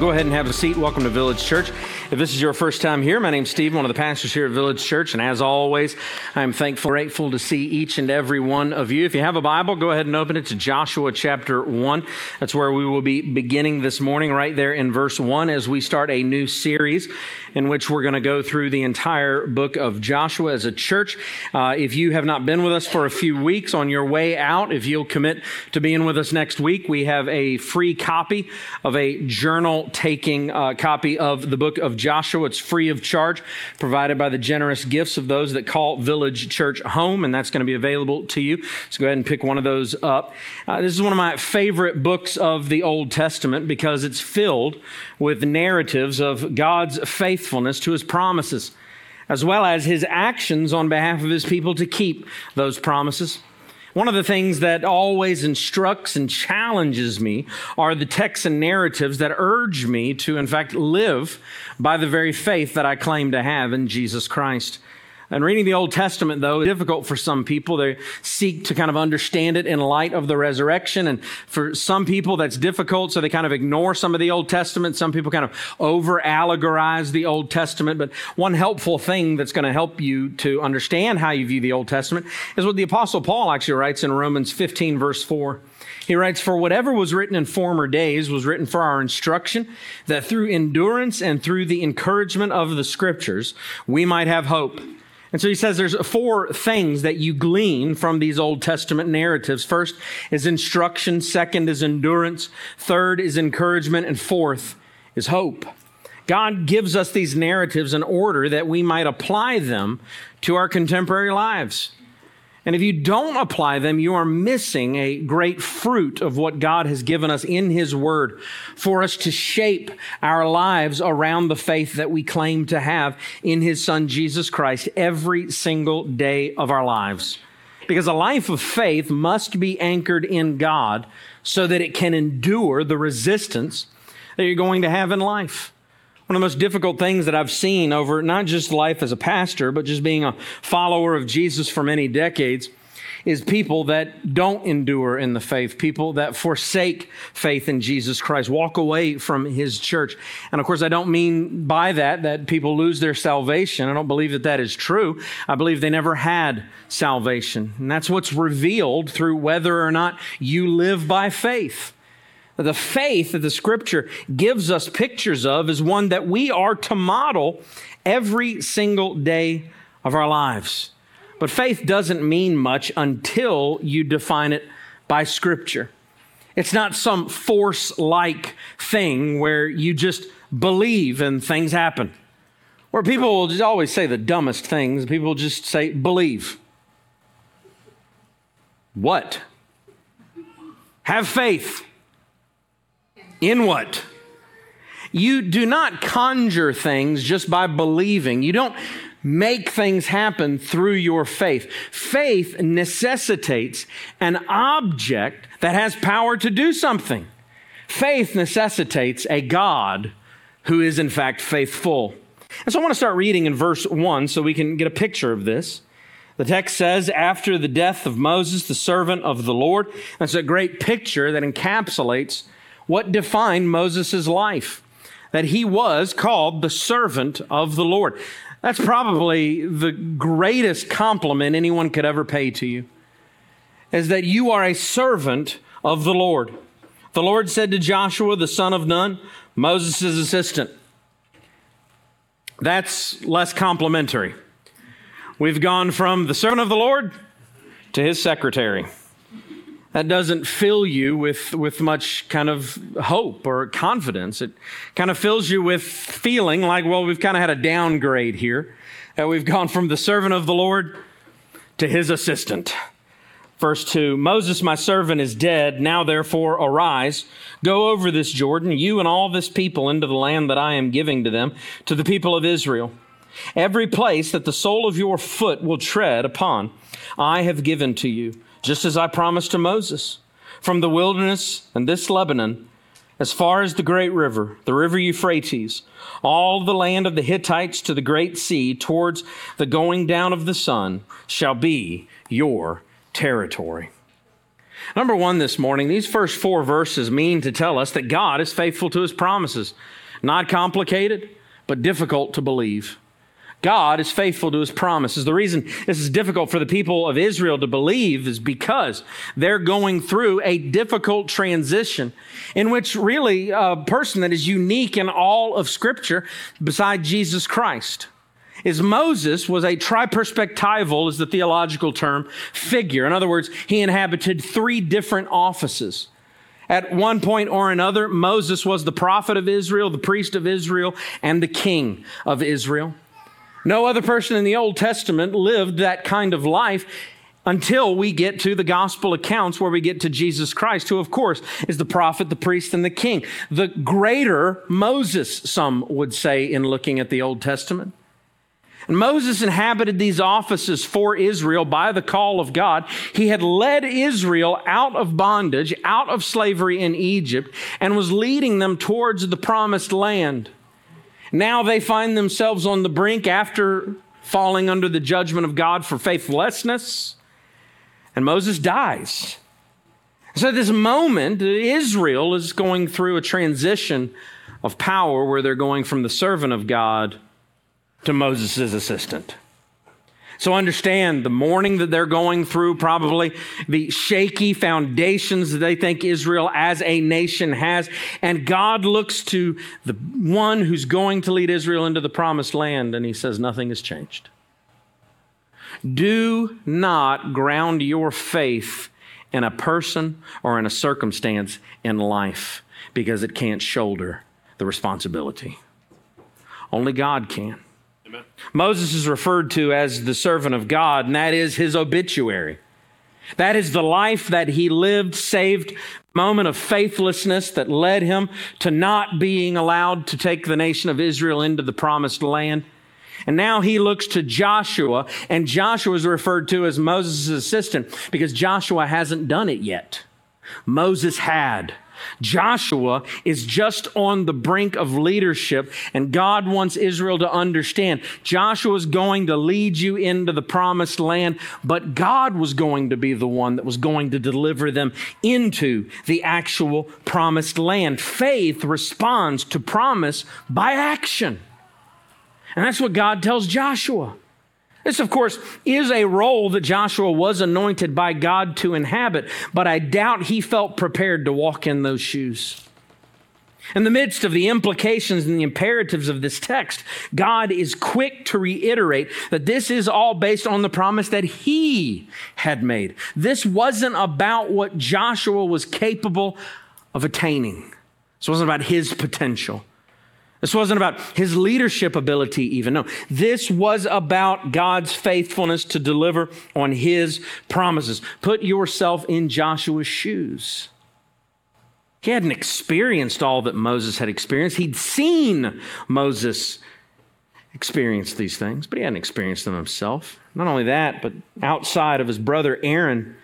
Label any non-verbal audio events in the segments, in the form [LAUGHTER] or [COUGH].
Go ahead and have a seat. Welcome to Village Church. If this is your first time here, my name's Steve, one of the pastors here at Village Church. And as always, I'm thankful, grateful to see each and every one of you. If you have a Bible, go ahead and open it to Joshua chapter 1. That's where we will be beginning this morning, right there in verse 1, as we start a new series in which we're going to go through the entire book of Joshua as a church. Uh, if you have not been with us for a few weeks on your way out, if you'll commit to being with us next week, we have a free copy of a journal taking uh, copy of the book of Joshua. It's free of charge, provided by the generous gifts of those that call Village Church home, and that's going to be available to you. So go ahead and pick one of those up. Uh, this is one of my favorite books of the Old Testament because it's filled with narratives of God's faithfulness to his promises, as well as his actions on behalf of his people to keep those promises. One of the things that always instructs and challenges me are the texts and narratives that urge me to, in fact, live by the very faith that I claim to have in Jesus Christ. And reading the Old Testament, though, is difficult for some people. They seek to kind of understand it in light of the resurrection. And for some people, that's difficult, so they kind of ignore some of the Old Testament. Some people kind of over allegorize the Old Testament. But one helpful thing that's going to help you to understand how you view the Old Testament is what the Apostle Paul actually writes in Romans 15, verse 4. He writes, For whatever was written in former days was written for our instruction, that through endurance and through the encouragement of the scriptures, we might have hope. And so he says there's four things that you glean from these Old Testament narratives. First is instruction, second is endurance, third is encouragement, and fourth is hope. God gives us these narratives in order that we might apply them to our contemporary lives. And if you don't apply them, you are missing a great fruit of what God has given us in His Word for us to shape our lives around the faith that we claim to have in His Son, Jesus Christ, every single day of our lives. Because a life of faith must be anchored in God so that it can endure the resistance that you're going to have in life. One of the most difficult things that I've seen over not just life as a pastor, but just being a follower of Jesus for many decades is people that don't endure in the faith, people that forsake faith in Jesus Christ, walk away from his church. And of course, I don't mean by that that people lose their salvation. I don't believe that that is true. I believe they never had salvation. And that's what's revealed through whether or not you live by faith. The faith that the scripture gives us pictures of is one that we are to model every single day of our lives. But faith doesn't mean much until you define it by scripture. It's not some force like thing where you just believe and things happen. Where people will just always say the dumbest things. People just say, believe. What? Have faith. In what? You do not conjure things just by believing. You don't make things happen through your faith. Faith necessitates an object that has power to do something. Faith necessitates a God who is, in fact, faithful. And so I want to start reading in verse 1 so we can get a picture of this. The text says, after the death of Moses, the servant of the Lord. That's a great picture that encapsulates what defined Moses' life that he was called the servant of the Lord. That's probably the greatest compliment anyone could ever pay to you, is that you are a servant of the Lord. The Lord said to Joshua, the son of Nun, Moses' assistant. That's less complimentary. We've gone from the servant of the Lord to his secretary that doesn't fill you with, with much kind of hope or confidence. It kind of fills you with feeling like, well, we've kind of had a downgrade here. Uh, we've gone from the servant of the Lord to his assistant. Verse 2 Moses, my servant, is dead. Now, therefore, arise, go over this Jordan, you and all this people, into the land that I am giving to them, to the people of Israel. Every place that the sole of your foot will tread upon, I have given to you just as I promised to Moses. From the wilderness and this Lebanon, as far as the great river, the river Euphrates, all the land of the Hittites to the great sea, towards the going down of the sun, shall be your territory. Number one this morning, these first four verses mean to tell us that God is faithful to his promises. Not complicated, but difficult to believe. God is faithful to his promises. The reason this is difficult for the people of Israel to believe is because they're going through a difficult transition in which really a person that is unique in all of Scripture beside Jesus Christ is Moses was a triperspectival, is the theological term, figure. In other words, he inhabited three different offices. At one point or another, Moses was the prophet of Israel, the priest of Israel, and the king of Israel. No other person in the Old Testament lived that kind of life until we get to the gospel accounts where we get to Jesus Christ, who, of course, is the prophet, the priest, and the king. The greater Moses, some would say, in looking at the Old Testament. And Moses inhabited these offices for Israel by the call of God. He had led Israel out of bondage, out of slavery in Egypt, and was leading them towards the promised land. Now they find themselves on the brink after falling under the judgment of God for faithlessness, and Moses dies. So, at this moment, Israel is going through a transition of power where they're going from the servant of God to Moses' assistant. So understand the mourning that they're going through, probably the shaky foundations that they think Israel as a nation has. And God looks to the one who's going to lead Israel into the promised land, and he says, Nothing has changed. Do not ground your faith in a person or in a circumstance in life because it can't shoulder the responsibility. Only God can. Moses is referred to as the servant of God, and that is his obituary. That is the life that he lived, saved moment of faithlessness that led him to not being allowed to take the nation of Israel into the promised land. And now he looks to Joshua, and Joshua is referred to as Moses' assistant because Joshua hasn't done it yet. Moses had. Joshua is just on the brink of leadership, and God wants Israel to understand Joshua is going to lead you into the promised land, but God was going to be the one that was going to deliver them into the actual promised land. Faith responds to promise by action. And that's what God tells Joshua. This, of course, is a role that Joshua was anointed by God to inhabit, but I doubt he felt prepared to walk in those shoes. In the midst of the implications and the imperatives of this text, God is quick to reiterate that this is all based on the promise that He had made. This wasn't about what Joshua was capable of attaining, this wasn't about his potential. This wasn't about his leadership ability, even. No, this was about God's faithfulness to deliver on his promises. Put yourself in Joshua's shoes. He hadn't experienced all that Moses had experienced. He'd seen Moses experience these things, but he hadn't experienced them himself. Not only that, but outside of his brother Aaron,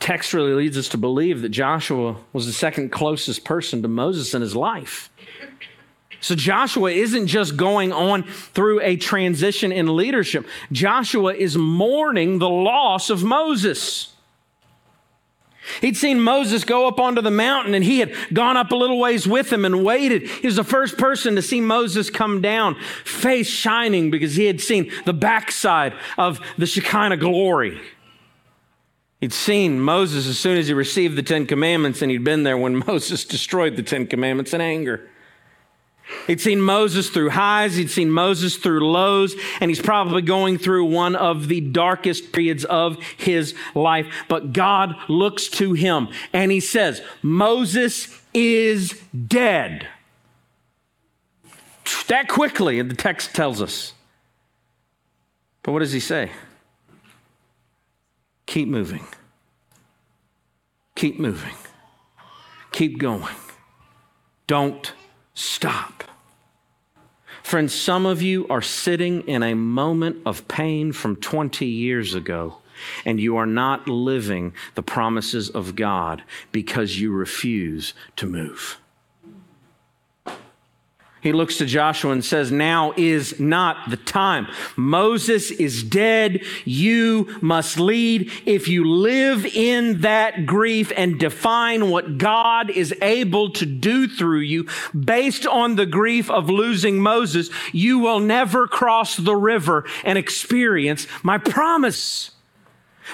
text really leads us to believe that Joshua was the second closest person to Moses in his life. So Joshua isn't just going on through a transition in leadership. Joshua is mourning the loss of Moses. He'd seen Moses go up onto the mountain and he had gone up a little ways with him and waited. He was the first person to see Moses come down, face shining because he had seen the backside of the Shekinah glory. He'd seen Moses as soon as he received the Ten Commandments, and he'd been there when [LAUGHS] Moses destroyed the Ten Commandments in anger. He'd seen Moses through highs, he'd seen Moses through lows, and he's probably going through one of the darkest periods of his life. But God looks to him and he says, Moses is dead. That quickly, and the text tells us. But what does he say? Keep moving. Keep moving. Keep going. Don't stop. Friends, some of you are sitting in a moment of pain from 20 years ago, and you are not living the promises of God because you refuse to move. He looks to Joshua and says, Now is not the time. Moses is dead. You must lead. If you live in that grief and define what God is able to do through you based on the grief of losing Moses, you will never cross the river and experience my promise.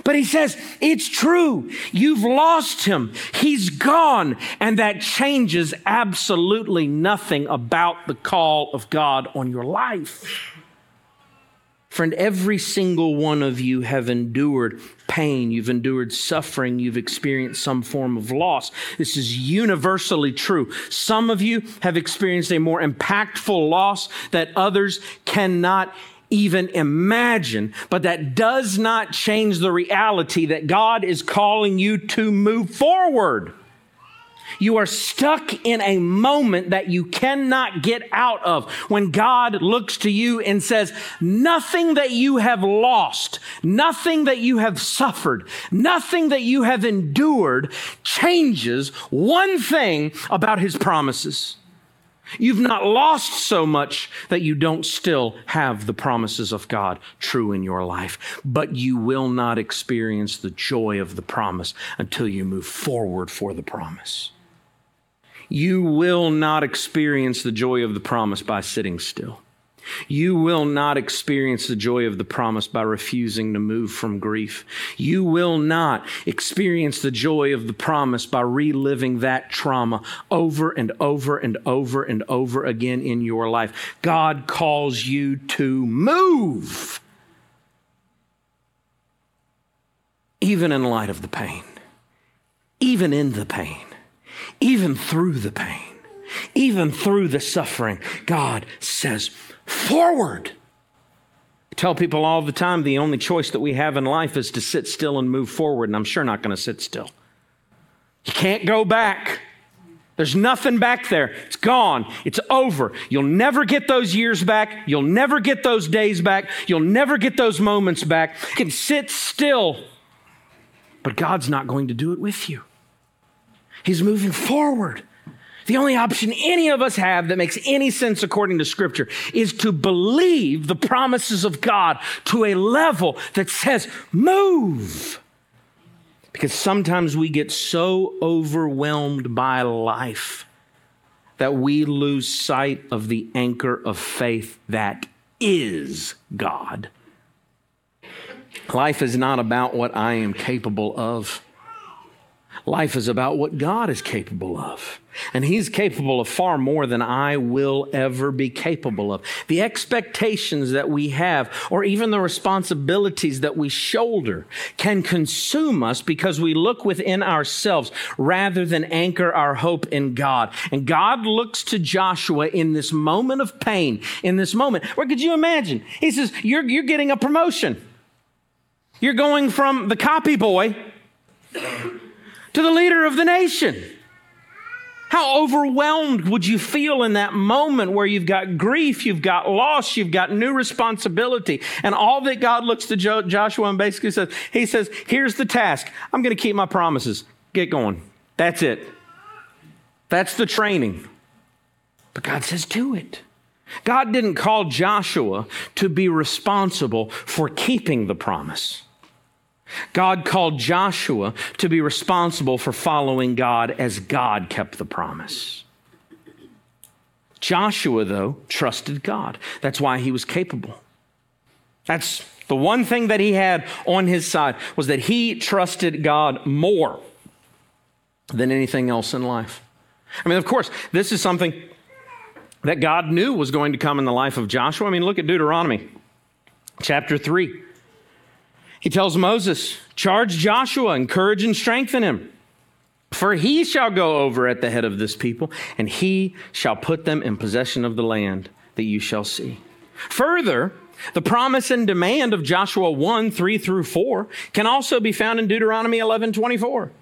But he says, it's true. You've lost him. He's gone. And that changes absolutely nothing about the call of God on your life. Friend, every single one of you have endured pain, you've endured suffering, you've experienced some form of loss. This is universally true. Some of you have experienced a more impactful loss that others cannot even imagine, but that does not change the reality that God is calling you to move forward. You are stuck in a moment that you cannot get out of when God looks to you and says, Nothing that you have lost, nothing that you have suffered, nothing that you have endured changes one thing about His promises. You've not lost so much that you don't still have the promises of God true in your life, but you will not experience the joy of the promise until you move forward for the promise. You will not experience the joy of the promise by sitting still. You will not experience the joy of the promise by refusing to move from grief. You will not experience the joy of the promise by reliving that trauma over and over and over and over again in your life. God calls you to move, even in light of the pain, even in the pain, even through the pain. Even through the suffering, God says, forward. I tell people all the time the only choice that we have in life is to sit still and move forward, and I'm sure not going to sit still. You can't go back. There's nothing back there. It's gone. It's over. You'll never get those years back. You'll never get those days back. You'll never get those moments back. You can sit still, but God's not going to do it with you. He's moving forward. The only option any of us have that makes any sense according to Scripture is to believe the promises of God to a level that says, move. Because sometimes we get so overwhelmed by life that we lose sight of the anchor of faith that is God. Life is not about what I am capable of. Life is about what God is capable of. And He's capable of far more than I will ever be capable of. The expectations that we have, or even the responsibilities that we shoulder, can consume us because we look within ourselves rather than anchor our hope in God. And God looks to Joshua in this moment of pain, in this moment. Where could you imagine? He says, You're, you're getting a promotion. You're going from the copy boy to the leader of the nation. How overwhelmed would you feel in that moment where you've got grief, you've got loss, you've got new responsibility, and all that God looks to jo- Joshua and basically says, He says, Here's the task. I'm going to keep my promises. Get going. That's it. That's the training. But God says, Do it. God didn't call Joshua to be responsible for keeping the promise. God called Joshua to be responsible for following God as God kept the promise. Joshua, though, trusted God. That's why he was capable. That's the one thing that he had on his side was that he trusted God more than anything else in life. I mean, of course, this is something that God knew was going to come in the life of Joshua. I mean, look at Deuteronomy chapter 3. He tells Moses, Charge Joshua, encourage and strengthen him. For he shall go over at the head of this people, and he shall put them in possession of the land that you shall see. Further, the promise and demand of Joshua 1 3 through 4 can also be found in Deuteronomy 11 24.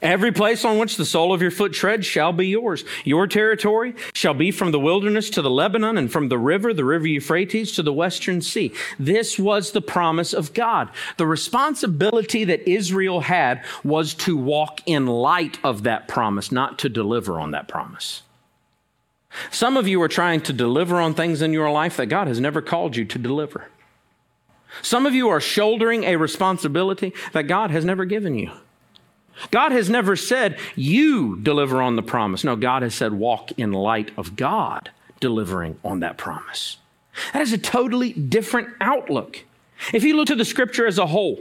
Every place on which the sole of your foot treads shall be yours. Your territory shall be from the wilderness to the Lebanon and from the river, the river Euphrates to the western sea. This was the promise of God. The responsibility that Israel had was to walk in light of that promise, not to deliver on that promise. Some of you are trying to deliver on things in your life that God has never called you to deliver. Some of you are shouldering a responsibility that God has never given you. God has never said, you deliver on the promise. No, God has said, walk in light of God delivering on that promise. That is a totally different outlook. If you look to the scripture as a whole,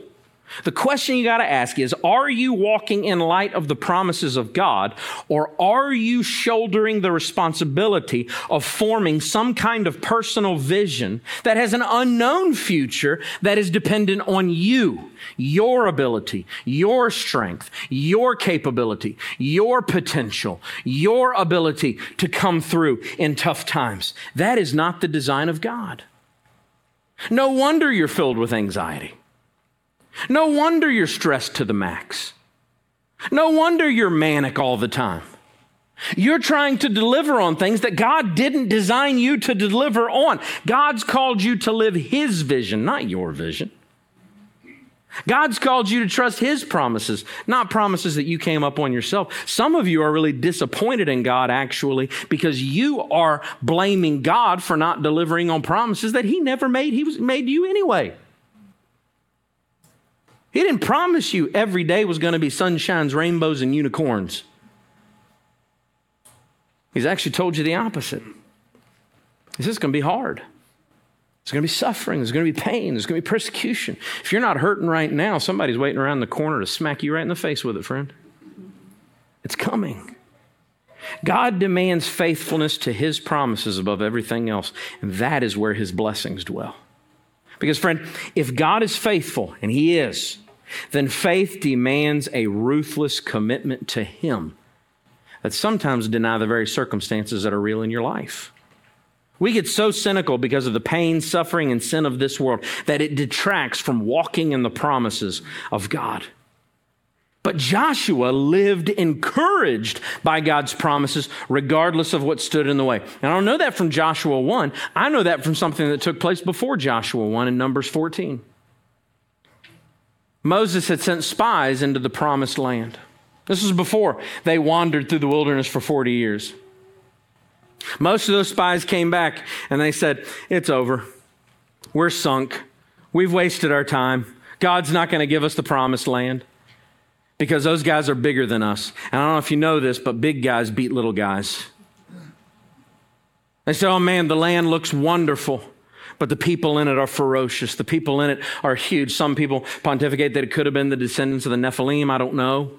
the question you got to ask is Are you walking in light of the promises of God, or are you shouldering the responsibility of forming some kind of personal vision that has an unknown future that is dependent on you, your ability, your strength, your capability, your potential, your ability to come through in tough times? That is not the design of God. No wonder you're filled with anxiety. No wonder you're stressed to the max. No wonder you're manic all the time. You're trying to deliver on things that God didn't design you to deliver on. God's called you to live His vision, not your vision. God's called you to trust His promises, not promises that you came up on yourself. Some of you are really disappointed in God, actually, because you are blaming God for not delivering on promises that He never made. He was, made you anyway. He didn't promise you every day was going to be sunshines, rainbows, and unicorns. He's actually told you the opposite. Says it's going to be hard. There's going to be suffering. There's going to be pain. There's going to be persecution. If you're not hurting right now, somebody's waiting around the corner to smack you right in the face with it, friend. It's coming. God demands faithfulness to his promises above everything else, and that is where his blessings dwell. Because, friend, if God is faithful, and he is, then faith demands a ruthless commitment to Him that sometimes deny the very circumstances that are real in your life. We get so cynical because of the pain, suffering, and sin of this world that it detracts from walking in the promises of God. But Joshua lived encouraged by God's promises, regardless of what stood in the way. And I don't know that from Joshua 1. I know that from something that took place before Joshua 1 in Numbers 14. Moses had sent spies into the promised land. This was before they wandered through the wilderness for 40 years. Most of those spies came back and they said, It's over. We're sunk. We've wasted our time. God's not going to give us the promised land because those guys are bigger than us. And I don't know if you know this, but big guys beat little guys. They said, Oh man, the land looks wonderful but the people in it are ferocious. The people in it are huge. Some people pontificate that it could have been the descendants of the Nephilim. I don't know.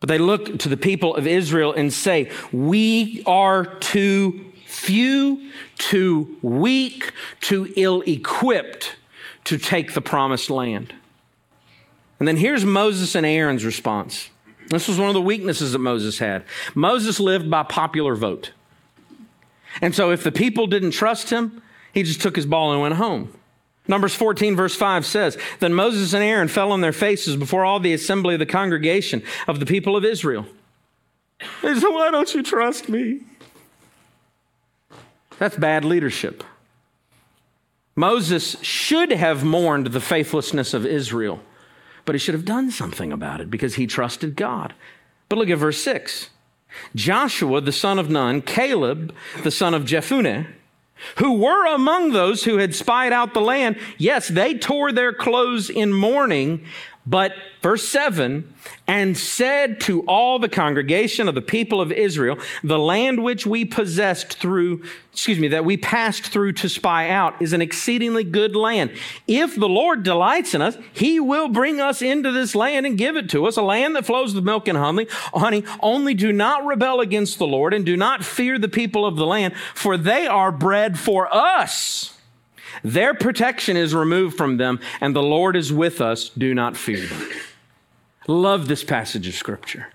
But they look to the people of Israel and say, We are too few, too weak, too ill equipped to take the promised land. And then here's Moses and Aaron's response. This was one of the weaknesses that Moses had. Moses lived by popular vote. And so if the people didn't trust him, he just took his ball and went home. Numbers 14, verse 5 says, Then Moses and Aaron fell on their faces before all the assembly of the congregation of the people of Israel. They said, Why don't you trust me? That's bad leadership. Moses should have mourned the faithlessness of Israel, but he should have done something about it because he trusted God. But look at verse 6. Joshua, the son of Nun, Caleb, the son of Jephunneh, who were among those who had spied out the land, yes, they tore their clothes in mourning, but verse 7 and said to all the congregation of the people of Israel, The land which we possessed through, excuse me, that we passed through to spy out is an exceedingly good land. If the Lord delights in us, he will bring us into this land and give it to us, a land that flows with milk and honey. Honey, only do not rebel against the Lord and do not fear the people of the land, for they are bread for us. Their protection is removed from them, and the Lord is with us. Do not fear. Love this passage of scripture.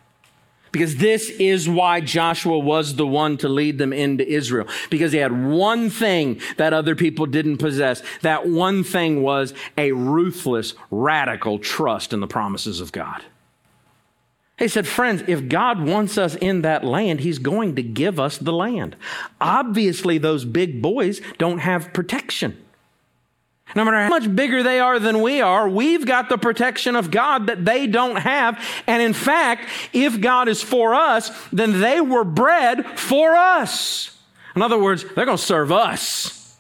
Because this is why Joshua was the one to lead them into Israel. Because he had one thing that other people didn't possess. That one thing was a ruthless, radical trust in the promises of God. He said, Friends, if God wants us in that land, He's going to give us the land. Obviously, those big boys don't have protection. No matter how much bigger they are than we are, we've got the protection of God that they don't have. And in fact, if God is for us, then they were bread for us. In other words, they're going to serve us.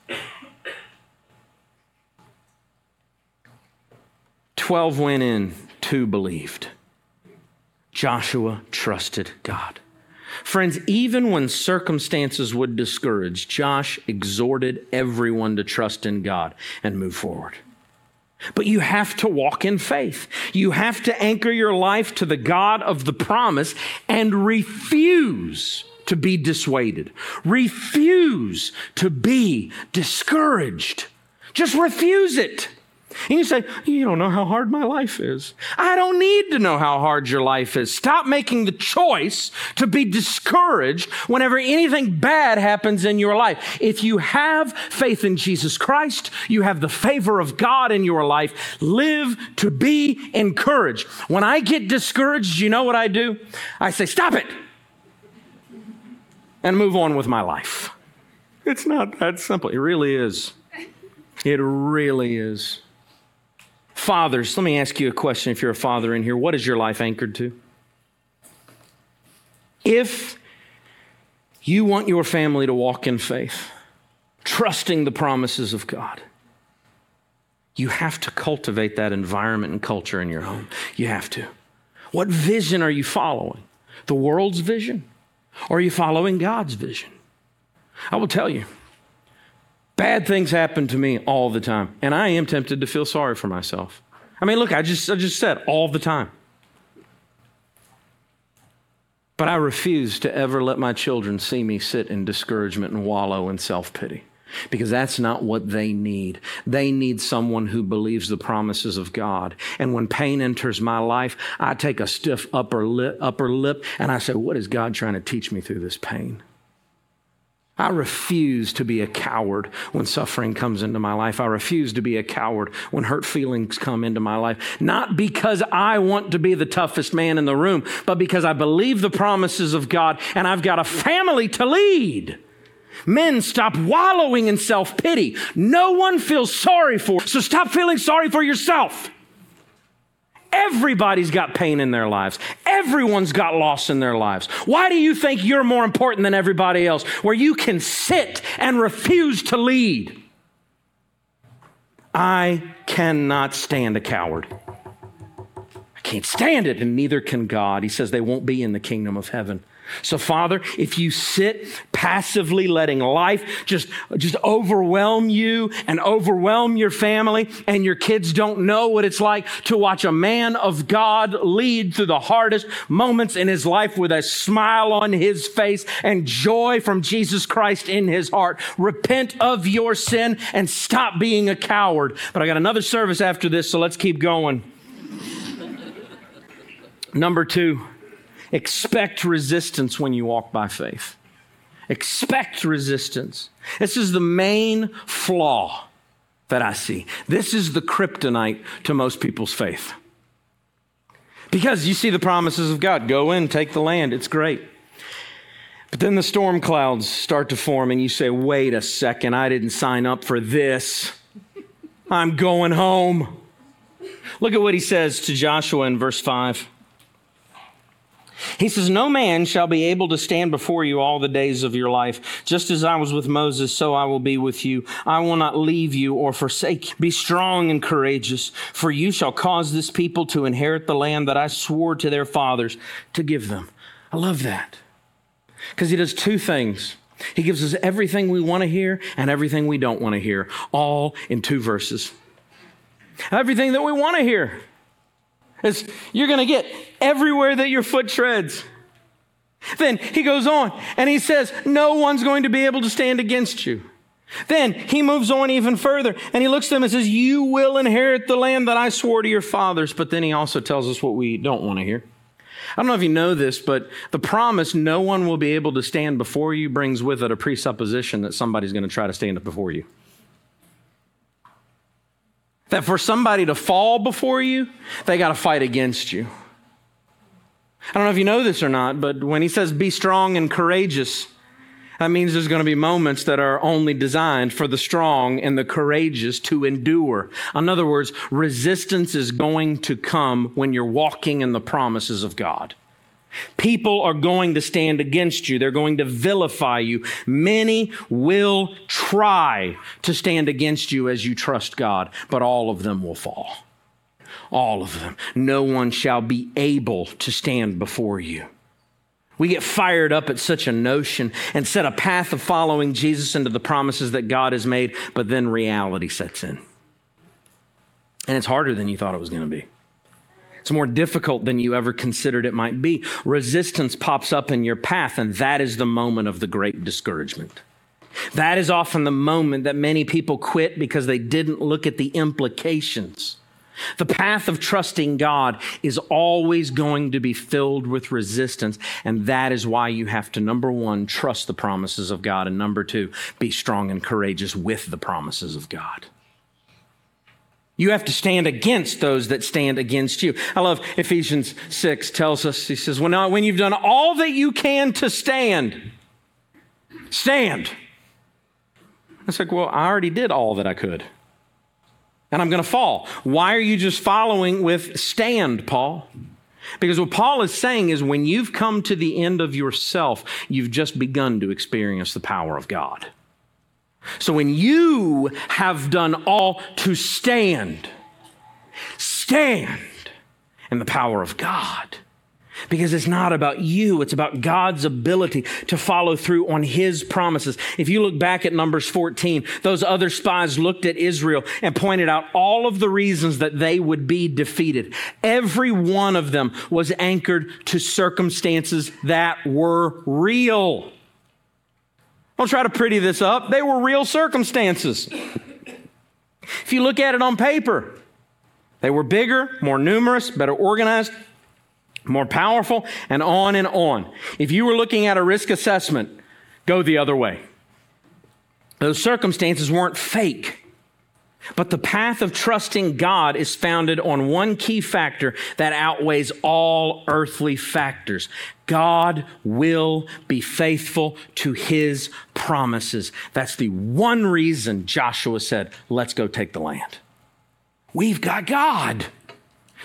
12 went in, two believed. Joshua trusted God. Friends, even when circumstances would discourage, Josh exhorted everyone to trust in God and move forward. But you have to walk in faith. You have to anchor your life to the God of the promise and refuse to be dissuaded. Refuse to be discouraged. Just refuse it. And you say, You don't know how hard my life is. I don't need to know how hard your life is. Stop making the choice to be discouraged whenever anything bad happens in your life. If you have faith in Jesus Christ, you have the favor of God in your life. Live to be encouraged. When I get discouraged, you know what I do? I say, Stop it! And move on with my life. It's not that simple. It really is. It really is. Fathers, let me ask you a question if you're a father in here. What is your life anchored to? If you want your family to walk in faith, trusting the promises of God, you have to cultivate that environment and culture in your home. You have to. What vision are you following? The world's vision? Or are you following God's vision? I will tell you, Bad things happen to me all the time, and I am tempted to feel sorry for myself. I mean, look, I just, I just said all the time. But I refuse to ever let my children see me sit in discouragement and wallow in self pity because that's not what they need. They need someone who believes the promises of God. And when pain enters my life, I take a stiff upper lip, upper lip and I say, What is God trying to teach me through this pain? I refuse to be a coward when suffering comes into my life. I refuse to be a coward when hurt feelings come into my life. Not because I want to be the toughest man in the room, but because I believe the promises of God and I've got a family to lead. Men, stop wallowing in self pity. No one feels sorry for, so stop feeling sorry for yourself. Everybody's got pain in their lives. Everyone's got loss in their lives. Why do you think you're more important than everybody else? Where you can sit and refuse to lead. I cannot stand a coward. I can't stand it, and neither can God. He says they won't be in the kingdom of heaven. So, Father, if you sit passively letting life just, just overwhelm you and overwhelm your family, and your kids don't know what it's like to watch a man of God lead through the hardest moments in his life with a smile on his face and joy from Jesus Christ in his heart, repent of your sin and stop being a coward. But I got another service after this, so let's keep going. Number two. Expect resistance when you walk by faith. Expect resistance. This is the main flaw that I see. This is the kryptonite to most people's faith. Because you see the promises of God go in, take the land, it's great. But then the storm clouds start to form, and you say, wait a second, I didn't sign up for this. I'm going home. Look at what he says to Joshua in verse 5. He says, No man shall be able to stand before you all the days of your life. Just as I was with Moses, so I will be with you. I will not leave you or forsake you. Be strong and courageous, for you shall cause this people to inherit the land that I swore to their fathers to give them. I love that. Because he does two things. He gives us everything we want to hear and everything we don't want to hear, all in two verses. Everything that we want to hear. Is you're going to get everywhere that your foot treads. Then he goes on and he says, No one's going to be able to stand against you. Then he moves on even further and he looks at them and says, You will inherit the land that I swore to your fathers. But then he also tells us what we don't want to hear. I don't know if you know this, but the promise no one will be able to stand before you brings with it a presupposition that somebody's going to try to stand up before you. That for somebody to fall before you, they got to fight against you. I don't know if you know this or not, but when he says be strong and courageous, That means there's going to be moments that are only designed for the strong and the courageous to endure. In other words, resistance is going to come when you're walking in the promises of God. People are going to stand against you. They're going to vilify you. Many will try to stand against you as you trust God, but all of them will fall. All of them. No one shall be able to stand before you. We get fired up at such a notion and set a path of following Jesus into the promises that God has made, but then reality sets in. And it's harder than you thought it was going to be. It's more difficult than you ever considered it might be. Resistance pops up in your path, and that is the moment of the great discouragement. That is often the moment that many people quit because they didn't look at the implications. The path of trusting God is always going to be filled with resistance. And that is why you have to, number one, trust the promises of God. And number two, be strong and courageous with the promises of God. You have to stand against those that stand against you. I love Ephesians 6 tells us, he says, when, now when you've done all that you can to stand, stand. It's like, well, I already did all that I could. And I'm going to fall. Why are you just following with stand, Paul? Because what Paul is saying is when you've come to the end of yourself, you've just begun to experience the power of God. So when you have done all to stand, stand in the power of God. Because it's not about you, it's about God's ability to follow through on His promises. If you look back at Numbers 14, those other spies looked at Israel and pointed out all of the reasons that they would be defeated. Every one of them was anchored to circumstances that were real. Don't try to pretty this up. They were real circumstances. If you look at it on paper, they were bigger, more numerous, better organized, more powerful, and on and on. If you were looking at a risk assessment, go the other way. Those circumstances weren't fake. But the path of trusting God is founded on one key factor that outweighs all earthly factors. God will be faithful to his promises. That's the one reason Joshua said, Let's go take the land. We've got God.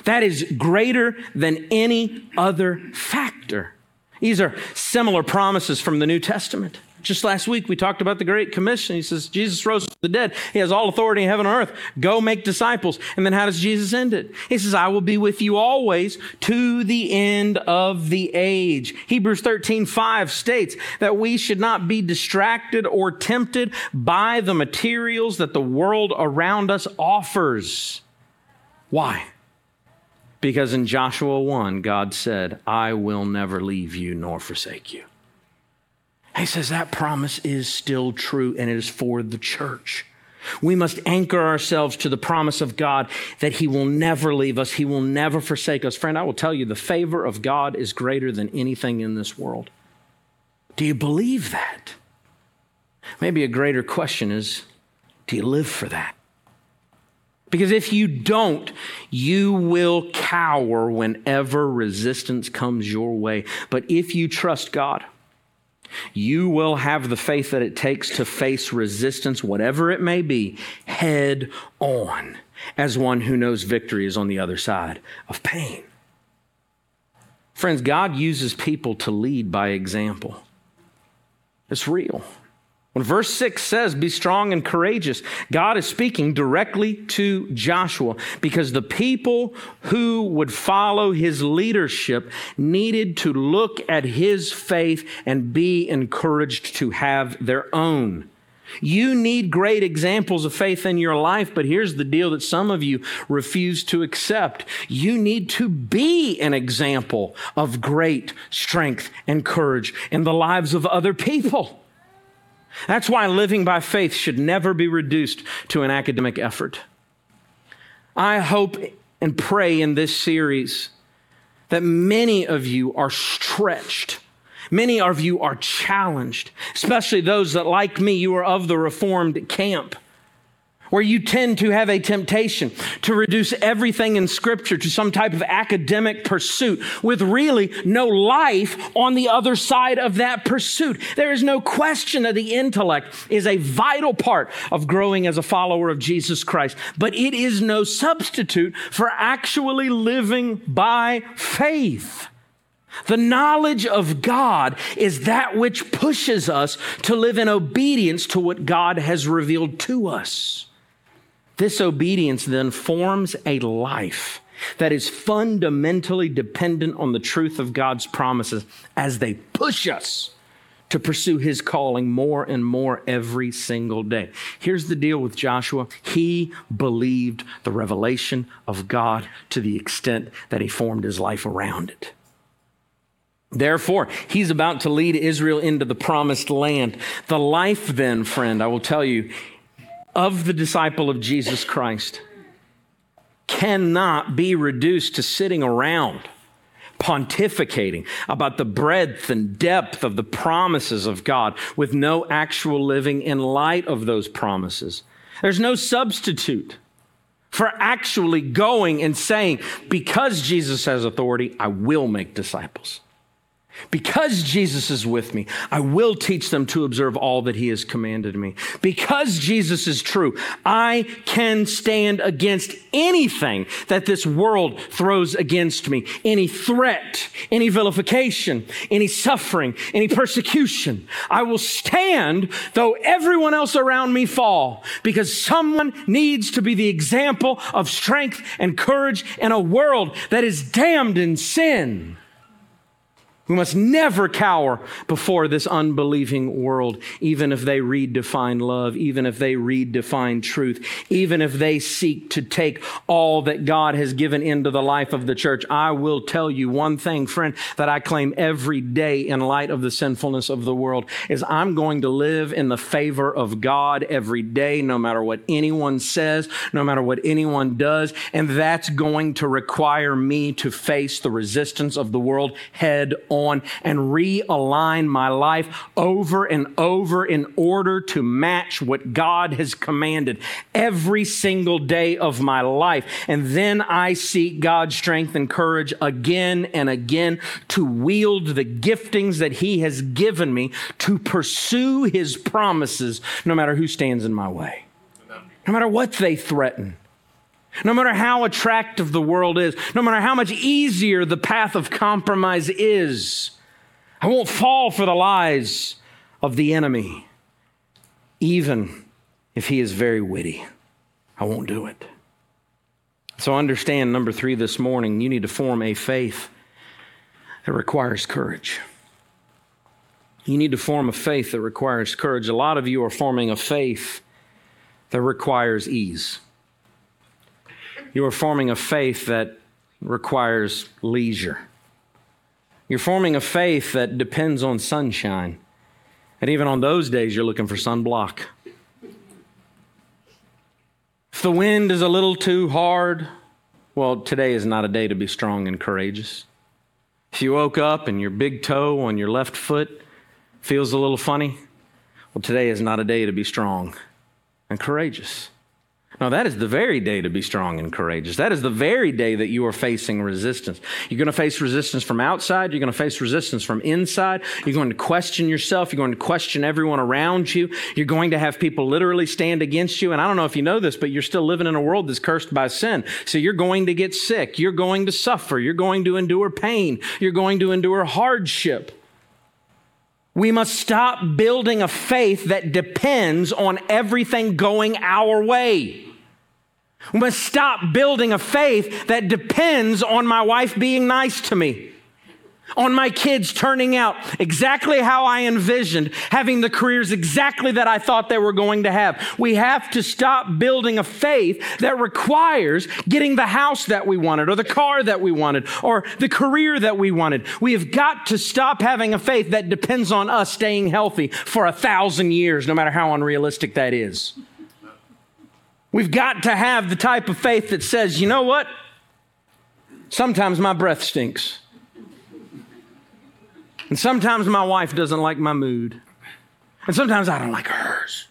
That is greater than any other factor. These are similar promises from the New Testament. Just last week, we talked about the Great Commission. He says, Jesus rose from the dead. He has all authority in heaven and earth. Go make disciples. And then how does Jesus end it? He says, I will be with you always to the end of the age. Hebrews 13, 5 states that we should not be distracted or tempted by the materials that the world around us offers. Why? Because in Joshua 1, God said, I will never leave you nor forsake you. He says that promise is still true and it is for the church. We must anchor ourselves to the promise of God that He will never leave us, He will never forsake us. Friend, I will tell you the favor of God is greater than anything in this world. Do you believe that? Maybe a greater question is do you live for that? Because if you don't, you will cower whenever resistance comes your way. But if you trust God, you will have the faith that it takes to face resistance, whatever it may be, head on as one who knows victory is on the other side of pain. Friends, God uses people to lead by example. It's real. When verse 6 says, Be strong and courageous, God is speaking directly to Joshua because the people who would follow his leadership needed to look at his faith and be encouraged to have their own. You need great examples of faith in your life, but here's the deal that some of you refuse to accept. You need to be an example of great strength and courage in the lives of other people. That's why living by faith should never be reduced to an academic effort. I hope and pray in this series that many of you are stretched. Many of you are challenged, especially those that, like me, you are of the Reformed camp where you tend to have a temptation to reduce everything in Scripture to some type of academic pursuit with really no life on the other side of that pursuit. There is no question that the intellect is a vital part of growing as a follower of Jesus Christ, but it is no substitute for actually living by faith. The knowledge of God is that which pushes us to live in obedience to what God has revealed to us. This obedience then forms a life that is fundamentally dependent on the truth of God's promises as they push us to pursue his calling more and more every single day. Here's the deal with Joshua he believed the revelation of God to the extent that he formed his life around it. Therefore, he's about to lead Israel into the promised land. The life, then, friend, I will tell you, of the disciple of Jesus Christ cannot be reduced to sitting around pontificating about the breadth and depth of the promises of God with no actual living in light of those promises. There's no substitute for actually going and saying, because Jesus has authority, I will make disciples. Because Jesus is with me, I will teach them to observe all that he has commanded me. Because Jesus is true, I can stand against anything that this world throws against me. Any threat, any vilification, any suffering, any persecution. I will stand though everyone else around me fall because someone needs to be the example of strength and courage in a world that is damned in sin. We must never cower before this unbelieving world, even if they redefine love, even if they redefine truth, even if they seek to take all that God has given into the life of the church. I will tell you one thing, friend, that I claim every day in light of the sinfulness of the world is I'm going to live in the favor of God every day, no matter what anyone says, no matter what anyone does. And that's going to require me to face the resistance of the world head on and realign my life over and over in order to match what God has commanded every single day of my life. And then I seek God's strength and courage again and again to wield the giftings that He has given me to pursue His promises, no matter who stands in my way, no matter what they threaten. No matter how attractive the world is, no matter how much easier the path of compromise is, I won't fall for the lies of the enemy, even if he is very witty. I won't do it. So, understand number three this morning you need to form a faith that requires courage. You need to form a faith that requires courage. A lot of you are forming a faith that requires ease. You are forming a faith that requires leisure. You're forming a faith that depends on sunshine. And even on those days, you're looking for sunblock. If the wind is a little too hard, well, today is not a day to be strong and courageous. If you woke up and your big toe on your left foot feels a little funny, well, today is not a day to be strong and courageous. No, that is the very day to be strong and courageous. That is the very day that you are facing resistance. You're going to face resistance from outside. You're going to face resistance from inside. You're going to question yourself. You're going to question everyone around you. You're going to have people literally stand against you. And I don't know if you know this, but you're still living in a world that's cursed by sin. So you're going to get sick. You're going to suffer. You're going to endure pain. You're going to endure hardship. We must stop building a faith that depends on everything going our way. We must stop building a faith that depends on my wife being nice to me, on my kids turning out exactly how I envisioned, having the careers exactly that I thought they were going to have. We have to stop building a faith that requires getting the house that we wanted, or the car that we wanted, or the career that we wanted. We have got to stop having a faith that depends on us staying healthy for a thousand years, no matter how unrealistic that is. We've got to have the type of faith that says, you know what? Sometimes my breath stinks. And sometimes my wife doesn't like my mood. And sometimes I don't like hers.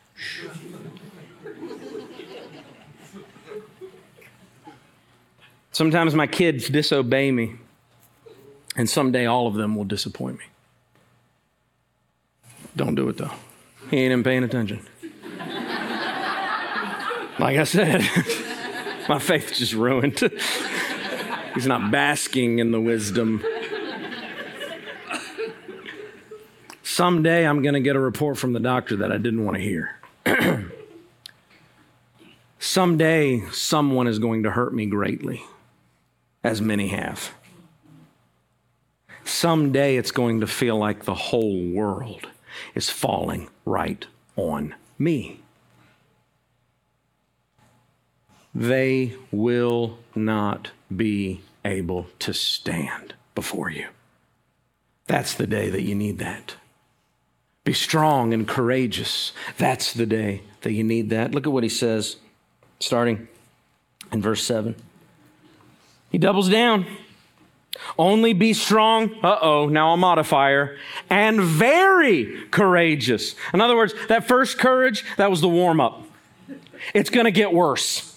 Sometimes my kids disobey me. And someday all of them will disappoint me. Don't do it though. He ain't even paying attention like I said, [LAUGHS] my faith's just ruined. [LAUGHS] He's not basking in the wisdom. Someday I'm going to get a report from the doctor that I didn't want to hear. [CLEARS THROAT] Someday someone is going to hurt me greatly, as many have. Someday it's going to feel like the whole world is falling right on me. They will not be able to stand before you. That's the day that you need that. Be strong and courageous. That's the day that you need that. Look at what he says, starting in verse 7. He doubles down. Only be strong, uh oh, now a modifier, and very courageous. In other words, that first courage, that was the warm up. It's going to get worse.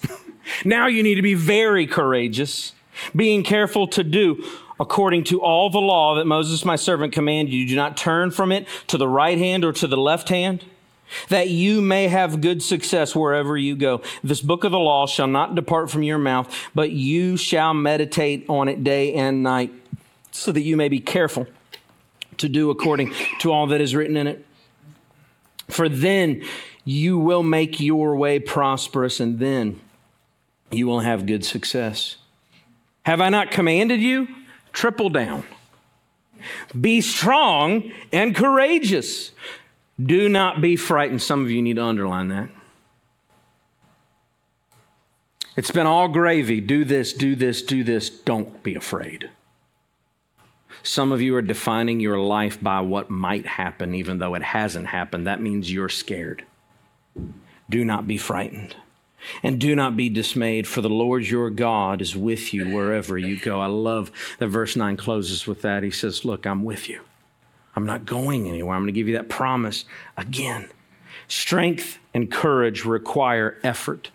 Now you need to be very courageous, being careful to do according to all the law that Moses, my servant, commanded you. Do not turn from it to the right hand or to the left hand that you may have good success wherever you go. This book of the law shall not depart from your mouth, but you shall meditate on it day and night, so that you may be careful to do according to all that is written in it. For then you will make your way prosperous, and then you will have good success. Have I not commanded you? Triple down. Be strong and courageous. Do not be frightened. Some of you need to underline that. It's been all gravy. Do this, do this, do this. Don't be afraid. Some of you are defining your life by what might happen, even though it hasn't happened. That means you're scared. Do not be frightened. And do not be dismayed, for the Lord your God is with you wherever you go. I love that verse 9 closes with that. He says, Look, I'm with you. I'm not going anywhere. I'm going to give you that promise again. Strength and courage require effort.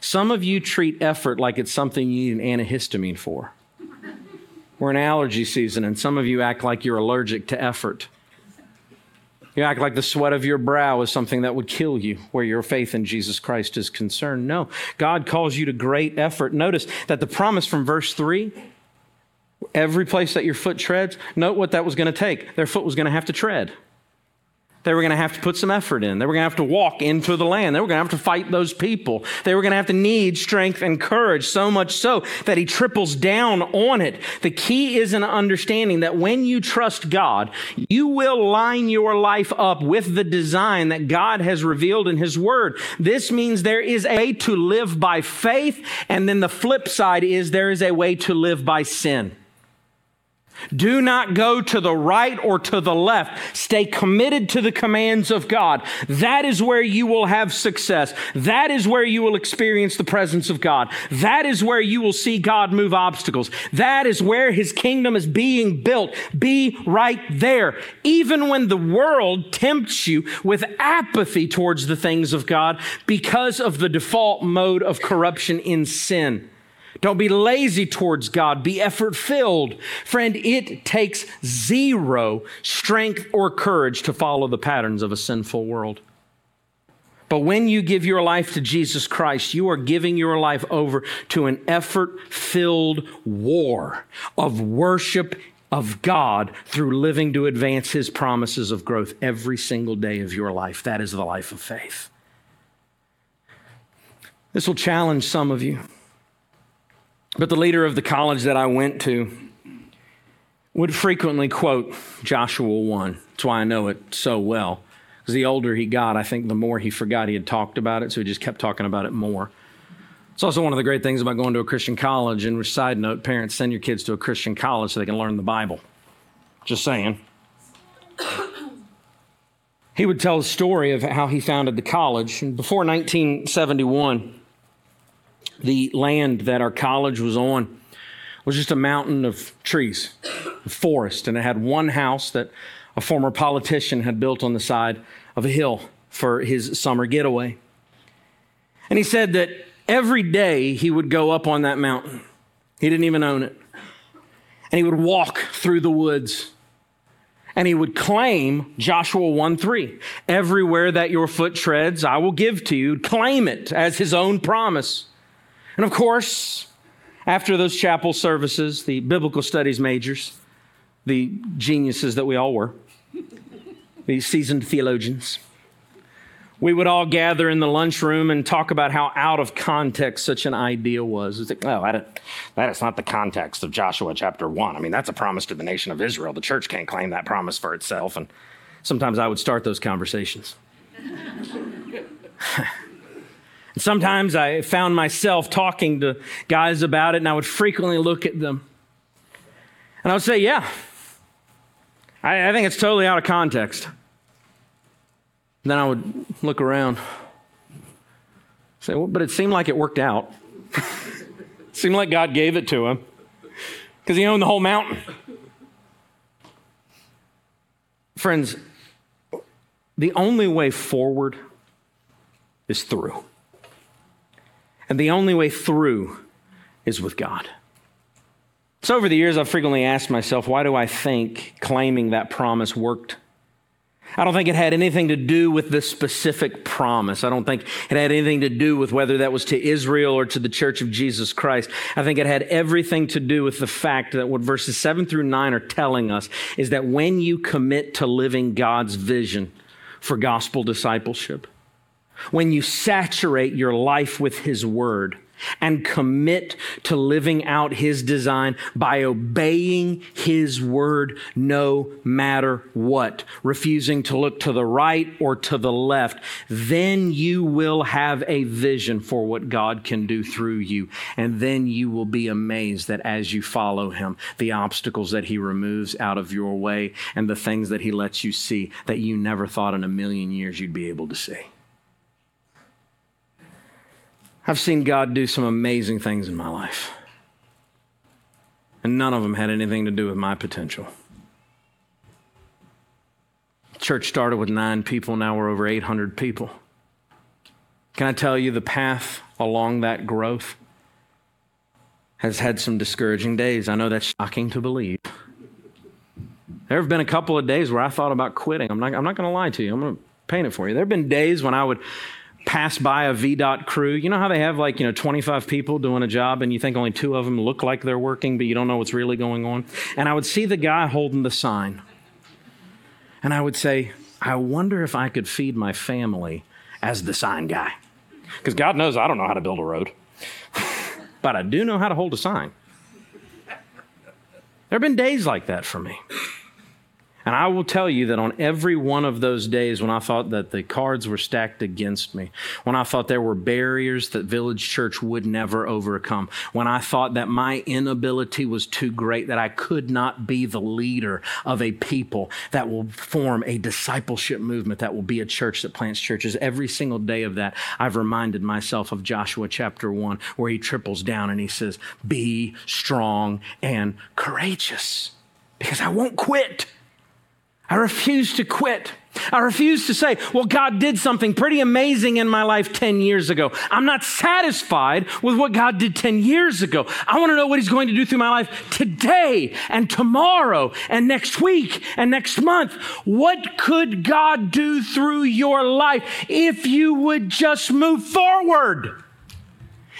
Some of you treat effort like it's something you need an antihistamine for. We're in allergy season, and some of you act like you're allergic to effort. You act like the sweat of your brow is something that would kill you where your faith in Jesus Christ is concerned. No, God calls you to great effort. Notice that the promise from verse 3 every place that your foot treads, note what that was going to take. Their foot was going to have to tread. They were going to have to put some effort in. They were going to have to walk into the land. They were going to have to fight those people. They were going to have to need strength and courage, so much so that he triples down on it. The key is an understanding that when you trust God, you will line your life up with the design that God has revealed in his word. This means there is a way to live by faith, and then the flip side is there is a way to live by sin. Do not go to the right or to the left. Stay committed to the commands of God. That is where you will have success. That is where you will experience the presence of God. That is where you will see God move obstacles. That is where his kingdom is being built. Be right there. Even when the world tempts you with apathy towards the things of God because of the default mode of corruption in sin. Don't be lazy towards God. Be effort filled. Friend, it takes zero strength or courage to follow the patterns of a sinful world. But when you give your life to Jesus Christ, you are giving your life over to an effort filled war of worship of God through living to advance His promises of growth every single day of your life. That is the life of faith. This will challenge some of you. But the leader of the college that I went to would frequently quote Joshua 1. That's why I know it so well. Because the older he got, I think the more he forgot he had talked about it, so he just kept talking about it more. It's also one of the great things about going to a Christian college. And side note, parents, send your kids to a Christian college so they can learn the Bible. Just saying. he would tell a story of how he founded the college. And before 1971, the land that our college was on was just a mountain of trees, forest, and it had one house that a former politician had built on the side of a hill for his summer getaway. And he said that every day he would go up on that mountain He didn't even own it. And he would walk through the woods and he would claim Joshua 1 3. Everywhere that your foot treads, I will give to you. Claim it as his own promise. And of course, after those chapel services, the biblical studies majors, the geniuses that we all were, the seasoned theologians, we would all gather in the lunchroom and talk about how out of context such an idea was. It's like, oh, that, that is not the context of Joshua chapter 1. I mean, that's a promise to the nation of Israel. The church can't claim that promise for itself. And sometimes I would start those conversations. [LAUGHS] sometimes I found myself talking to guys about it, and I would frequently look at them. And I would say, yeah, I, I think it's totally out of context. Then I would look around, say, well, but it seemed like it worked out. it [LAUGHS] seemed like God gave it to him because he owned the whole mountain. Friends, the only way forward is through. And the only way through is with God. So, over the years, I've frequently asked myself, why do I think claiming that promise worked I don't think it had anything to do with the specific promise. I don't think it had anything to do with whether that was to Israel or to the church of Jesus Christ. I think it had everything to do with the fact that what verses 7 through 9 are telling us is that when you commit to living God's vision for gospel discipleship, when you saturate your life with His Word, and commit to living out His design by obeying His word no matter what, refusing to look to the right or to the left, then you will have a vision for what God can do through you. And then you will be amazed that as you follow Him, the obstacles that He removes out of your way and the things that He lets you see that you never thought in a million years you'd be able to see. I've seen God do some amazing things in my life. And none of them had anything to do with my potential. Church started with nine people, now we're over 800 people. Can I tell you the path along that growth has had some discouraging days? I know that's shocking to believe. There have been a couple of days where I thought about quitting. I'm not, I'm not going to lie to you. I'm going to paint it for you. There have been days when I would pass by a VDOT crew. You know how they have like, you know, 25 people doing a job and you think only two of them look like they're working, but you don't know what's really going on? And I would see the guy holding the sign. And I would say, I wonder if I could feed my family as the sign guy. Because God knows I don't know how to build a road, [LAUGHS] but I do know how to hold a sign. There have been days like that for me. And I will tell you that on every one of those days when I thought that the cards were stacked against me, when I thought there were barriers that Village Church would never overcome, when I thought that my inability was too great, that I could not be the leader of a people that will form a discipleship movement, that will be a church that plants churches, every single day of that, I've reminded myself of Joshua chapter 1, where he triples down and he says, Be strong and courageous, because I won't quit. I refuse to quit. I refuse to say, well, God did something pretty amazing in my life 10 years ago. I'm not satisfied with what God did 10 years ago. I want to know what He's going to do through my life today and tomorrow and next week and next month. What could God do through your life if you would just move forward?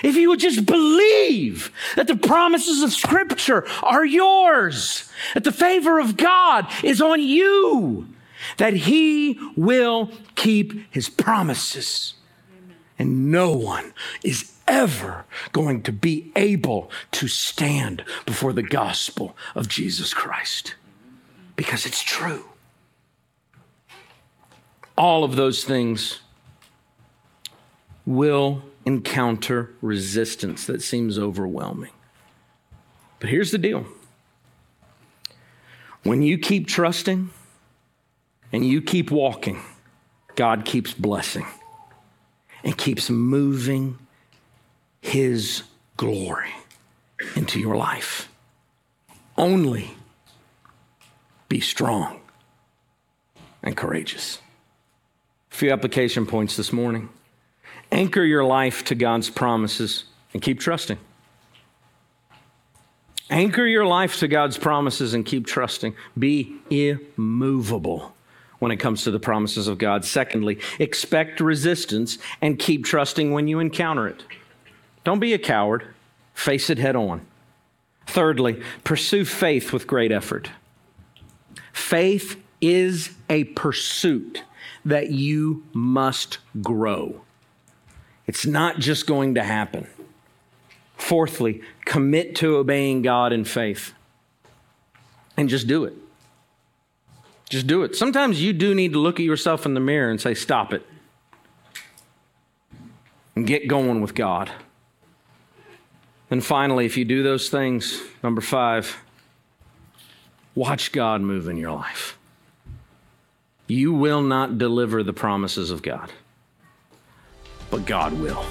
If you would just believe that the promises of Scripture are yours, that the favor of God is on you, that He will keep His promises. And no one is ever going to be able to stand before the gospel of Jesus Christ because it's true. All of those things will encounter resistance that seems overwhelming. But here's the deal when you keep trusting and you keep walking, God keeps blessing and keeps moving His glory into your life. Only be strong and courageous. A few application points this morning. Anchor your life to God's promises and keep trusting. Anchor your life to God's promises and keep trusting. Be immovable when it comes to the promises of God. Secondly, expect resistance and keep trusting when you encounter it. Don't be a coward, face it head on. Thirdly, pursue faith with great effort. Faith is a pursuit that you must grow. It's not just going to happen. Fourthly, commit to obeying God in faith. And just do it. Just do it. Sometimes you do need to look at yourself in the mirror and say, Stop it. And get going with God. And finally, if you do those things, number five, watch God move in your life. You will not deliver the promises of God, but God will.